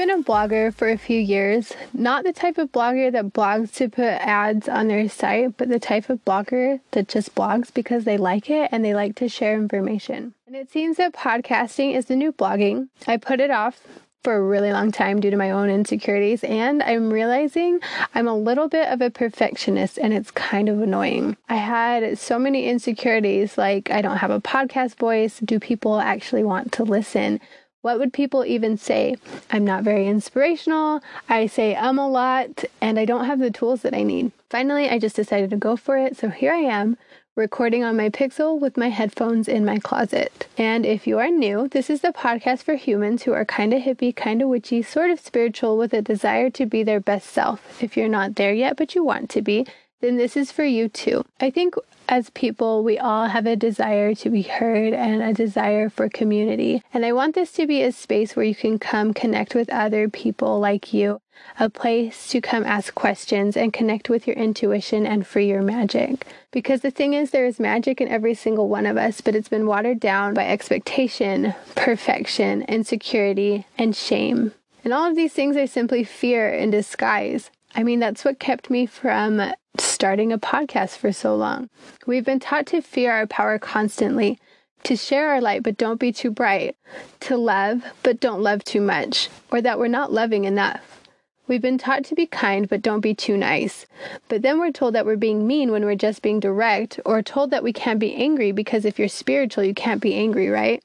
been a blogger for a few years, not the type of blogger that blogs to put ads on their site, but the type of blogger that just blogs because they like it and they like to share information. And it seems that podcasting is the new blogging. I put it off for a really long time due to my own insecurities, and I'm realizing I'm a little bit of a perfectionist and it's kind of annoying. I had so many insecurities like I don't have a podcast voice. Do people actually want to listen? What would people even say? I'm not very inspirational. I say um a lot, and I don't have the tools that I need. Finally, I just decided to go for it. So here I am, recording on my Pixel with my headphones in my closet. And if you are new, this is the podcast for humans who are kind of hippie, kind of witchy, sort of spiritual, with a desire to be their best self. If you're not there yet, but you want to be, then this is for you too. I think as people, we all have a desire to be heard and a desire for community. And I want this to be a space where you can come connect with other people like you, a place to come ask questions and connect with your intuition and free your magic. Because the thing is, there is magic in every single one of us, but it's been watered down by expectation, perfection, insecurity, and shame. And all of these things are simply fear in disguise. I mean, that's what kept me from starting a podcast for so long. We've been taught to fear our power constantly, to share our light but don't be too bright, to love but don't love too much, or that we're not loving enough. We've been taught to be kind but don't be too nice. But then we're told that we're being mean when we're just being direct, or told that we can't be angry because if you're spiritual, you can't be angry, right?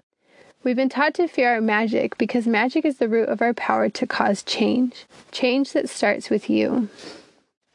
We've been taught to fear our magic because magic is the root of our power to cause change. Change that starts with you.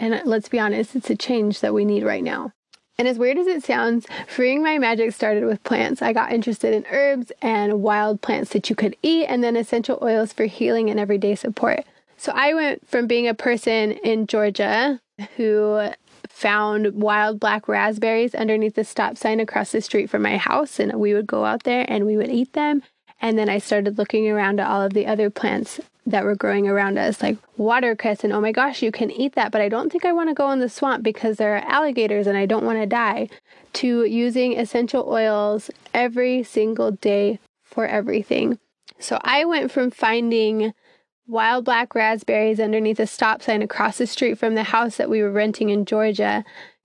And let's be honest, it's a change that we need right now. And as weird as it sounds, freeing my magic started with plants. I got interested in herbs and wild plants that you could eat, and then essential oils for healing and everyday support. So I went from being a person in Georgia who found wild black raspberries underneath the stop sign across the street from my house, and we would go out there and we would eat them. And then I started looking around at all of the other plants that were growing around us, like watercress. And oh my gosh, you can eat that, but I don't think I want to go in the swamp because there are alligators and I don't want to die. To using essential oils every single day for everything. So I went from finding wild black raspberries underneath a stop sign across the street from the house that we were renting in Georgia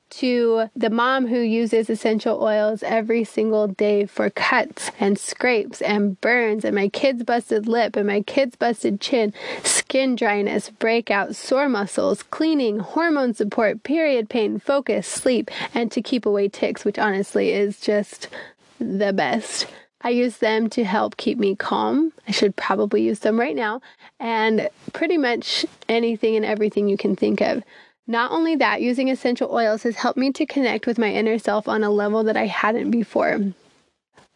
to the mom who uses essential oils every single day for cuts and scrapes and burns and my kid's busted lip and my kid's busted chin, skin dryness, breakouts, sore muscles, cleaning, hormone support, period pain, focus, sleep, and to keep away ticks, which honestly is just the best. I use them to help keep me calm. I should probably use them right now. And pretty much anything and everything you can think of. Not only that, using essential oils has helped me to connect with my inner self on a level that I hadn't before.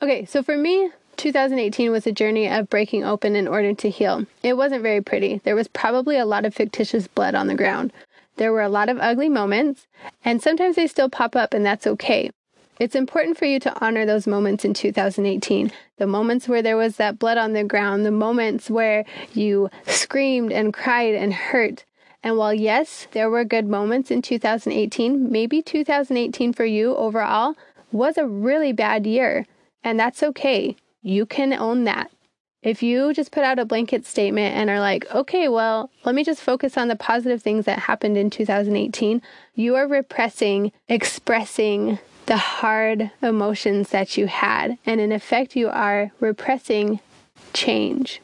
Okay, so for me, 2018 was a journey of breaking open in order to heal. It wasn't very pretty. There was probably a lot of fictitious blood on the ground. There were a lot of ugly moments, and sometimes they still pop up, and that's okay. It's important for you to honor those moments in 2018. The moments where there was that blood on the ground, the moments where you screamed and cried and hurt. And while, yes, there were good moments in 2018, maybe 2018 for you overall was a really bad year. And that's okay. You can own that. If you just put out a blanket statement and are like, okay, well, let me just focus on the positive things that happened in 2018, you are repressing, expressing the hard emotions that you had. And in effect, you are repressing change.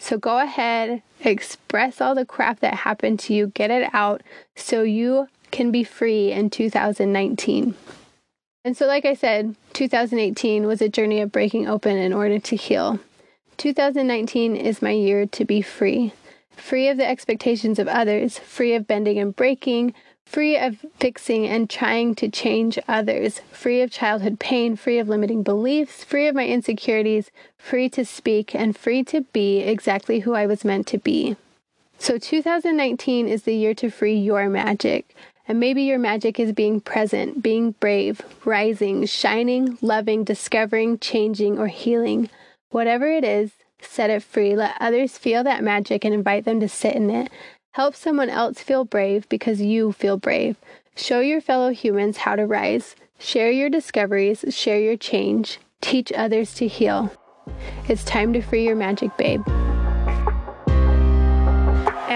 So go ahead, express all the crap that happened to you, get it out so you can be free in 2019. And so, like I said, 2018 was a journey of breaking open in order to heal. 2019 is my year to be free free of the expectations of others, free of bending and breaking, free of fixing and trying to change others, free of childhood pain, free of limiting beliefs, free of my insecurities, free to speak, and free to be exactly who I was meant to be. So 2019 is the year to free your magic. And maybe your magic is being present, being brave, rising, shining, loving, discovering, changing, or healing. Whatever it is, set it free. Let others feel that magic and invite them to sit in it. Help someone else feel brave because you feel brave. Show your fellow humans how to rise. Share your discoveries, share your change, teach others to heal. It's time to free your magic, babe.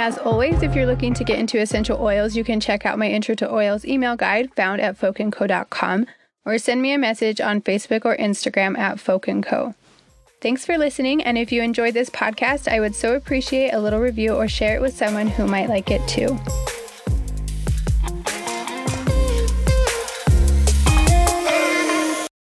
as always, if you're looking to get into essential oils, you can check out my Intro to Oils email guide found at folkandco.com or send me a message on Facebook or Instagram at folkandco. Thanks for listening, and if you enjoyed this podcast, I would so appreciate a little review or share it with someone who might like it too.